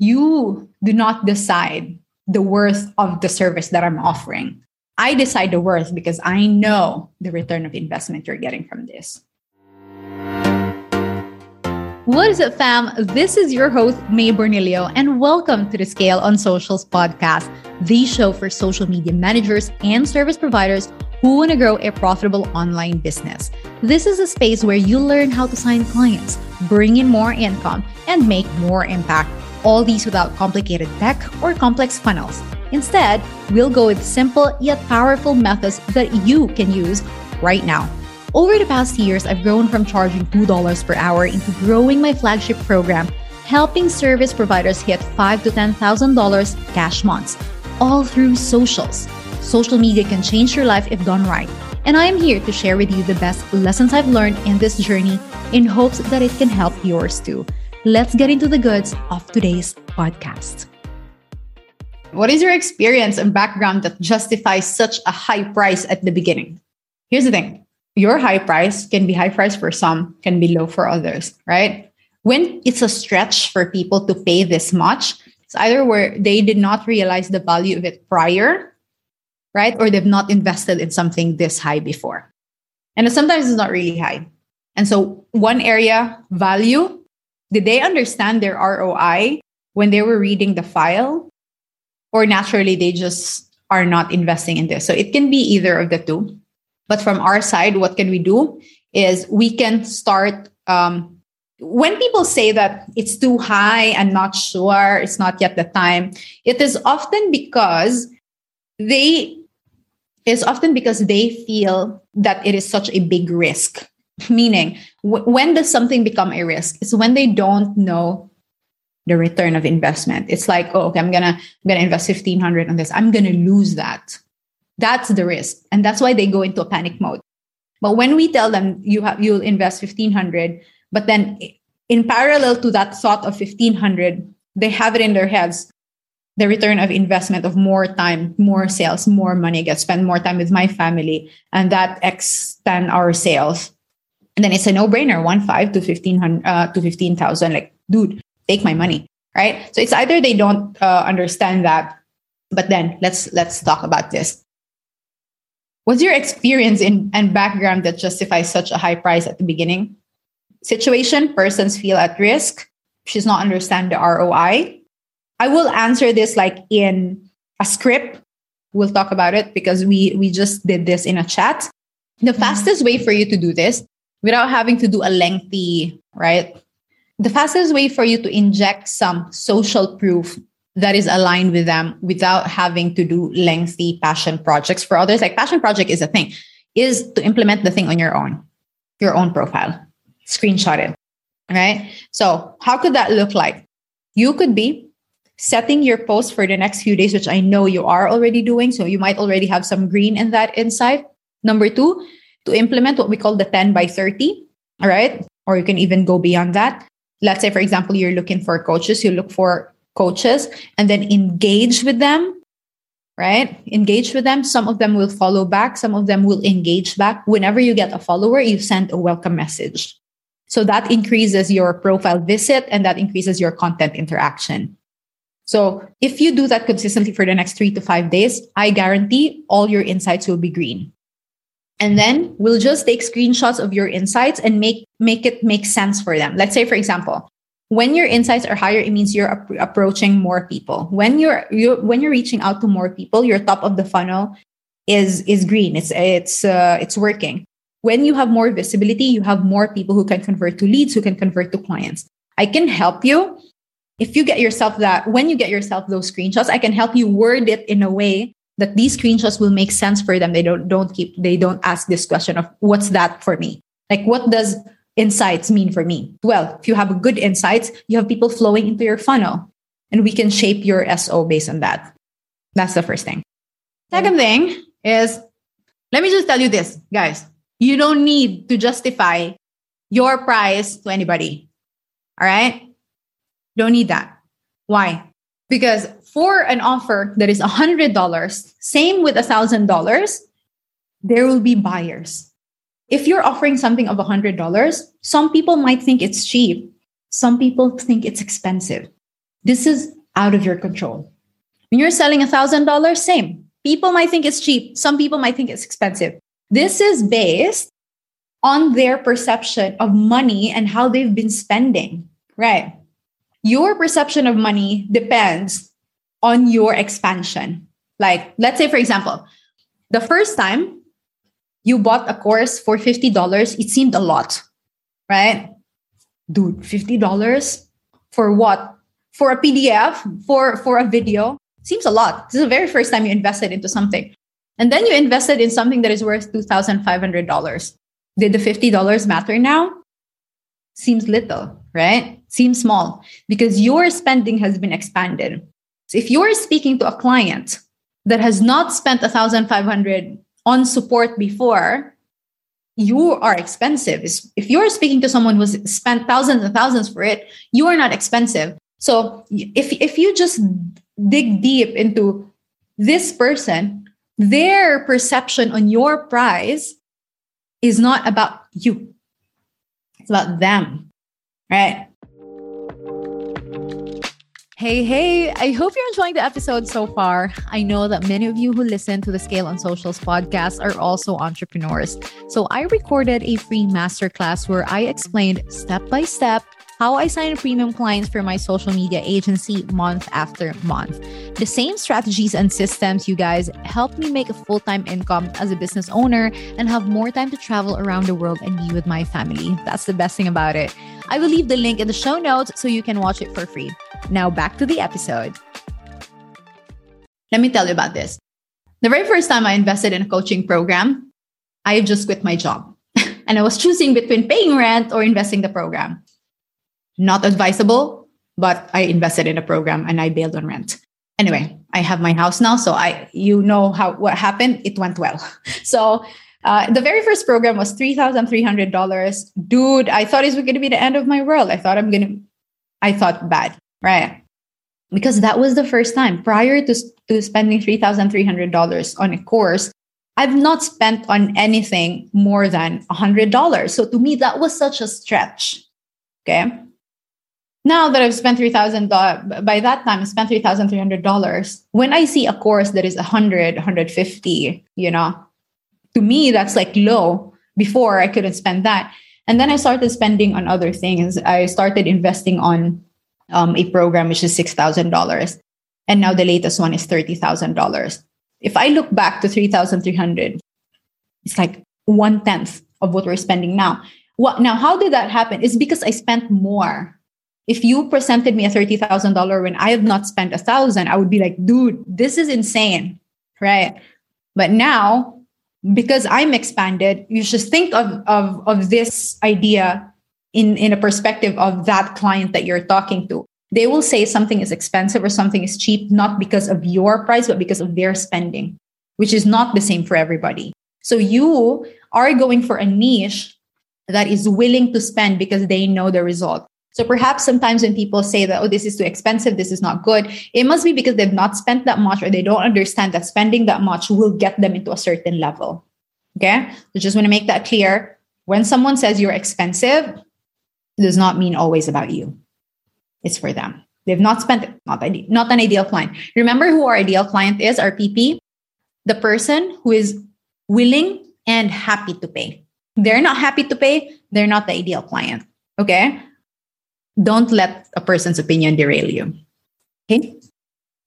you do not decide the worth of the service that I'm offering. I decide the worth because I know the return of investment you're getting from this. What is up, fam? This is your host, Mae Bornilio, and welcome to the Scale on Socials podcast, the show for social media managers and service providers who want to grow a profitable online business. This is a space where you learn how to sign clients, bring in more income, and make more impact. All these without complicated tech or complex funnels. Instead, we'll go with simple yet powerful methods that you can use right now. Over the past years, I've grown from charging $2 per hour into growing my flagship program, helping service providers hit 5 to $10,000 cash months, all through socials. Social media can change your life if done right. And I am here to share with you the best lessons I've learned in this journey in hopes that it can help yours too. Let's get into the goods of today's podcast. What is your experience and background that justifies such a high price at the beginning? Here's the thing your high price can be high price for some, can be low for others, right? When it's a stretch for people to pay this much, it's either where they did not realize the value of it prior, right? Or they've not invested in something this high before. And sometimes it's not really high. And so, one area, value, did they understand their ROI when they were reading the file? Or naturally, they just are not investing in this. So, it can be either of the two. But from our side, what can we do is we can start. Um, when people say that it's too high and not sure, it's not yet the time, it is often because they is often because they feel that it is such a big risk. Meaning, when does something become a risk? It's when they don't know the return of investment. It's like, oh, okay, I'm gonna I'm gonna invest fifteen hundred on this. I'm gonna lose that. That's the risk. And that's why they go into a panic mode. But when we tell them you have you'll invest 1500, but then in parallel to that thought of 1500, they have it in their heads the return of investment of more time, more sales, more money, get spend more time with my family, and that extend our sales. And then it's a no-brainer, one five to fifteen hundred uh, to fifteen thousand. Like, dude, take my money, right? So it's either they don't uh, understand that, but then let's let's talk about this. What's your experience in and background that justifies such a high price at the beginning? Situation, persons feel at risk. She's not understand the ROI. I will answer this like in a script. We'll talk about it because we we just did this in a chat. The fastest way for you to do this without having to do a lengthy, right? The fastest way for you to inject some social proof that is aligned with them without having to do lengthy passion projects for others. Like passion project is a thing, is to implement the thing on your own, your own profile, screenshot it. Right. So how could that look like? You could be setting your post for the next few days, which I know you are already doing. So you might already have some green in that insight. Number two, to implement what we call the 10 by 30. All right. Or you can even go beyond that. Let's say, for example, you're looking for coaches, you look for coaches and then engage with them right engage with them some of them will follow back some of them will engage back whenever you get a follower you send a welcome message so that increases your profile visit and that increases your content interaction so if you do that consistently for the next 3 to 5 days i guarantee all your insights will be green and then we'll just take screenshots of your insights and make make it make sense for them. Let's say for example when your insights are higher it means you're ap- approaching more people. When you're you're when you're reaching out to more people your top of the funnel is is green. It's it's uh, it's working. When you have more visibility you have more people who can convert to leads who can convert to clients. I can help you if you get yourself that when you get yourself those screenshots i can help you word it in a way that these screenshots will make sense for them they don't don't keep they don't ask this question of what's that for me like what does insights mean for me? Well, if you have good insights, you have people flowing into your funnel and we can shape your SO based on that. That's the first thing. Second thing is let me just tell you this, guys. You don't need to justify your price to anybody. All right? Don't need that. Why? Because for an offer that is $100, same with $1,000, there will be buyers if you're offering something of $100, some people might think it's cheap. Some people think it's expensive. This is out of your control. When you're selling a $1,000, same. People might think it's cheap. Some people might think it's expensive. This is based on their perception of money and how they've been spending, right? Your perception of money depends on your expansion. Like, let's say, for example, the first time you bought a course for $50, it seemed a lot, right? Dude, $50 for what? For a PDF, for, for a video, seems a lot. This is the very first time you invested into something. And then you invested in something that is worth $2,500. Did the $50 matter now? Seems little, right? Seems small because your spending has been expanded. So if you're speaking to a client that has not spent 1500 on support before, you are expensive. If you're speaking to someone who's spent thousands and thousands for it, you are not expensive. So if, if you just dig deep into this person, their perception on your price is not about you. It's about them, right? Hey, hey, I hope you're enjoying the episode so far. I know that many of you who listen to the Scale on Socials podcast are also entrepreneurs. So I recorded a free masterclass where I explained step by step how I sign premium clients for my social media agency month after month. The same strategies and systems, you guys, help me make a full time income as a business owner and have more time to travel around the world and be with my family. That's the best thing about it. I will leave the link in the show notes so you can watch it for free. Now, back to the episode. Let me tell you about this. The very first time I invested in a coaching program, I just quit my job and I was choosing between paying rent or investing the program. Not advisable, but I invested in a program and I bailed on rent. Anyway, I have my house now, so I you know how what happened. It went well. So uh, the very first program was three thousand three hundred dollars. Dude, I thought it was going to be the end of my world. I thought I'm gonna. I thought bad, right? Because that was the first time prior to to spending three thousand three hundred dollars on a course. I've not spent on anything more than a hundred dollars. So to me, that was such a stretch. Okay now that I've spent three thousand dollars, by that time I spent three thousand three hundred dollars. When I see a course that is a hundred, hundred fifty, you know, to me that's like low. Before I couldn't spend that, and then I started spending on other things. I started investing on um, a program which is six thousand dollars, and now the latest one is thirty thousand dollars. If I look back to three thousand three hundred, it's like one tenth of what we're spending now. What now? How did that happen? It's because I spent more if you presented me a $30,000 when I have not spent a thousand, I would be like, dude, this is insane. Right. But now, because I'm expanded, you should think of, of, of this idea in, in a perspective of that client that you're talking to. They will say something is expensive or something is cheap, not because of your price, but because of their spending, which is not the same for everybody. So you are going for a niche that is willing to spend because they know the result. So perhaps sometimes when people say that, oh, this is too expensive, this is not good, it must be because they've not spent that much or they don't understand that spending that much will get them into a certain level. Okay. So just want to make that clear. When someone says you're expensive, it does not mean always about you. It's for them. They've not spent it, not, not an ideal client. Remember who our ideal client is, our PP? The person who is willing and happy to pay. They're not happy to pay, they're not the ideal client. Okay don't let a person's opinion derail you. Okay?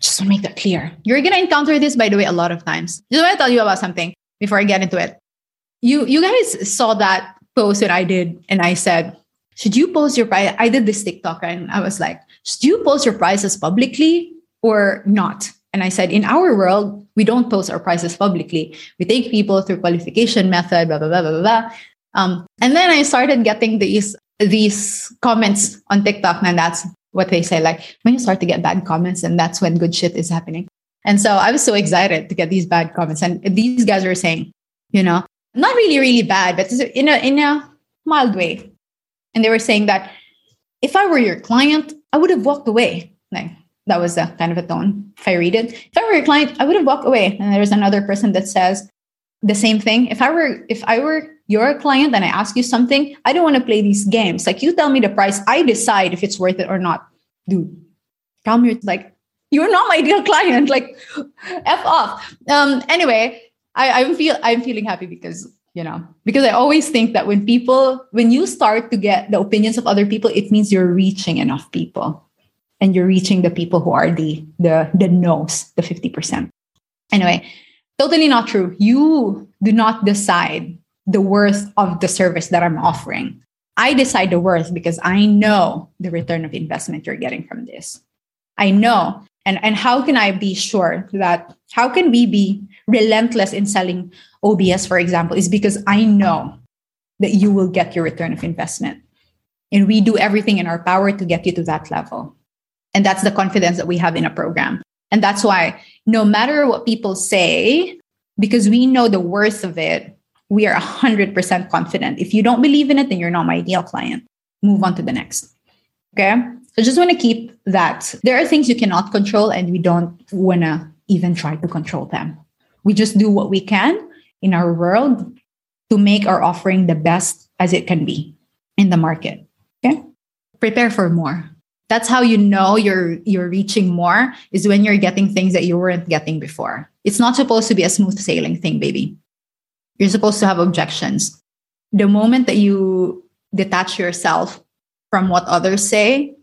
Just to make that clear. You're gonna encounter this, by the way, a lot of times. Just want to tell you about something before I get into it. You you guys saw that post that I did, and I said, should you post your price? I did this TikTok and I was like, should you post your prices publicly or not? And I said, in our world, we don't post our prices publicly. We take people through qualification method, blah, blah, blah, blah, blah. Um, and then I started getting these these comments on TikTok, and that's what they say. Like when you start to get bad comments, and that's when good shit is happening. And so I was so excited to get these bad comments. And these guys were saying, you know, not really, really bad, but in a in a mild way. And they were saying that if I were your client, I would have walked away. Like that was a kind of a tone. If I read it, if I were your client, I would have walked away. And there's another person that says the same thing. If I were if I were you're a client and I ask you something, I don't want to play these games. Like you tell me the price, I decide if it's worth it or not. Dude, Calm your like you're not my ideal client. Like F off. Um, anyway, I, I feel I'm feeling happy because you know because i always think that when people when you start to get the opinions of other people it means you're reaching enough people and you're reaching the people who are the the the no's the 50% anyway totally not true you do not decide the worth of the service that i'm offering i decide the worth because i know the return of investment you're getting from this i know and and how can i be sure that how can we be relentless in selling OBS, for example, is because I know that you will get your return of investment. And we do everything in our power to get you to that level. And that's the confidence that we have in a program. And that's why no matter what people say, because we know the worth of it, we are 100% confident. If you don't believe in it, then you're not my ideal client. Move on to the next. Okay. So just want to keep that. There are things you cannot control, and we don't want to even try to control them. We just do what we can in our world to make our offering the best as it can be in the market. Okay? Prepare for more. That's how you know you're you're reaching more is when you're getting things that you weren't getting before. It's not supposed to be a smooth sailing thing, baby. You're supposed to have objections. The moment that you detach yourself from what others say,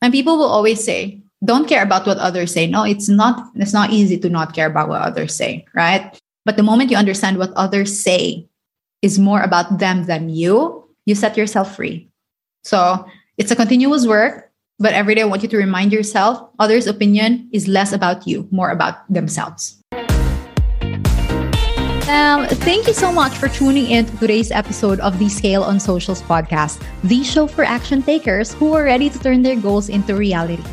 and people will always say, don't care about what others say. No, it's not it's not easy to not care about what others say, right? But the moment you understand what others say is more about them than you, you set yourself free. So it's a continuous work, but every day I want you to remind yourself others' opinion is less about you, more about themselves. Um, thank you so much for tuning in to today's episode of the Scale on Socials podcast, the show for action takers who are ready to turn their goals into reality.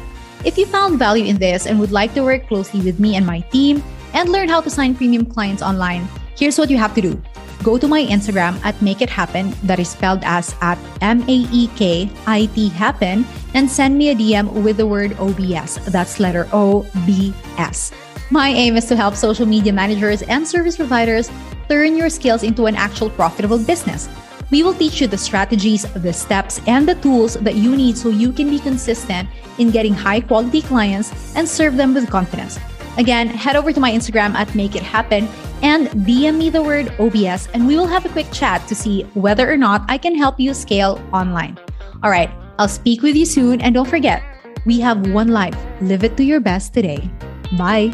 If you found value in this and would like to work closely with me and my team, and learn how to sign premium clients online, here's what you have to do. Go to my Instagram at Make It Happen, that is spelled as at M A E K I T Happen, and send me a DM with the word OBS. That's letter O B S. My aim is to help social media managers and service providers turn your skills into an actual profitable business. We will teach you the strategies, the steps, and the tools that you need so you can be consistent in getting high quality clients and serve them with confidence. Again, head over to my Instagram at Make It Happen and DM me the word OBS, and we will have a quick chat to see whether or not I can help you scale online. All right, I'll speak with you soon, and don't forget, we have one life. Live it to your best today. Bye.